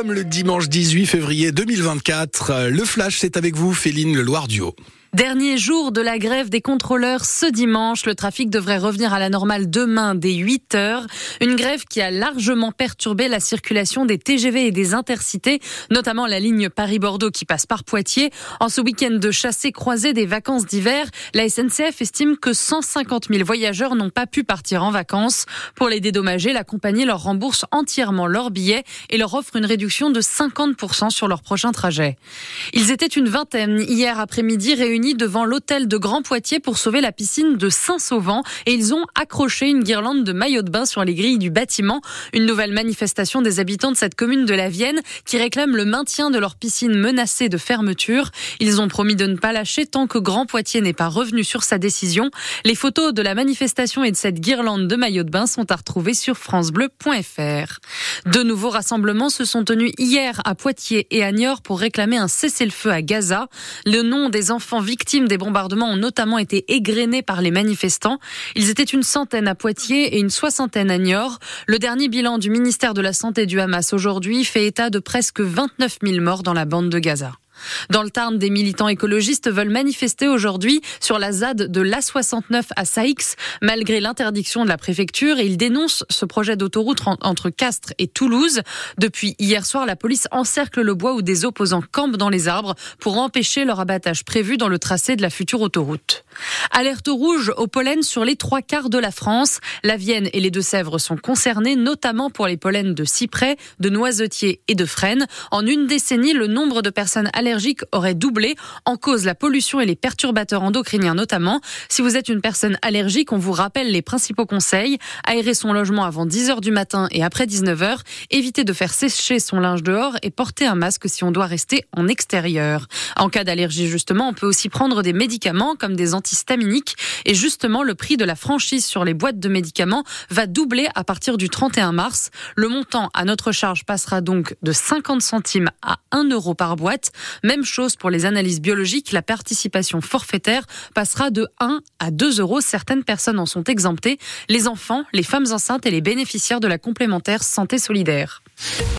sommes le dimanche 18 février 2024. Le flash, c'est avec vous, Féline Le Loir Duo. Dernier jour de la grève des contrôleurs ce dimanche. Le trafic devrait revenir à la normale demain dès 8 heures. Une grève qui a largement perturbé la circulation des TGV et des intercités, notamment la ligne Paris-Bordeaux qui passe par Poitiers. En ce week-end de chassé croisé des vacances d'hiver, la SNCF estime que 150 000 voyageurs n'ont pas pu partir en vacances. Pour les dédommager, la compagnie leur rembourse entièrement leurs billets et leur offre une réduction de 50% sur leur prochain trajet. Ils étaient une vingtaine hier après-midi réunis devant l'hôtel de Grand Poitiers pour sauver la piscine de Saint-Sauvant et ils ont accroché une guirlande de maillots de bain sur les grilles du bâtiment. Une nouvelle manifestation des habitants de cette commune de la Vienne qui réclament le maintien de leur piscine menacée de fermeture. Ils ont promis de ne pas lâcher tant que Grand Poitiers n'est pas revenu sur sa décision. Les photos de la manifestation et de cette guirlande de maillots de bain sont à retrouver sur francebleu.fr. De nouveaux rassemblements se sont tenus hier à Poitiers et à Niort pour réclamer un cessez-le-feu à Gaza. Le nom des enfants victimes des bombardements ont notamment été égrenés par les manifestants. Ils étaient une centaine à Poitiers et une soixantaine à Niort. Le dernier bilan du ministère de la Santé du Hamas aujourd'hui fait état de presque 29 000 morts dans la bande de Gaza. Dans le Tarn, des militants écologistes veulent manifester aujourd'hui sur la ZAD de l'A69 à Saïx, malgré l'interdiction de la préfecture, et ils dénoncent ce projet d'autoroute entre Castres et Toulouse. Depuis hier soir, la police encercle le bois où des opposants campent dans les arbres pour empêcher leur abattage prévu dans le tracé de la future autoroute. Alerte rouge au pollen sur les trois quarts de la France. La Vienne et les Deux-Sèvres sont concernés, notamment pour les pollens de cyprès, de noisetier et de frêne. En une décennie, le nombre de personnes allergiques aurait doublé. En cause, la pollution et les perturbateurs endocriniens notamment. Si vous êtes une personne allergique, on vous rappelle les principaux conseils. Aérer son logement avant 10 heures du matin et après 19 heures. Éviter de faire sécher son linge dehors et porter un masque si on doit rester en extérieur. En cas d'allergie, justement, on peut aussi prendre des médicaments comme des antihistaminiques. Et justement, le prix de la franchise sur les boîtes de médicaments va doubler à partir du 31 mars. Le montant à notre charge passera donc de 50 centimes à 1 euro par boîte. Même chose pour les analyses biologiques. La participation forfaitaire passera de 1 à 2 euros. Certaines personnes en sont exemptées. Les enfants, les femmes enceintes et les bénéficiaires de la complémentaire santé solidaire.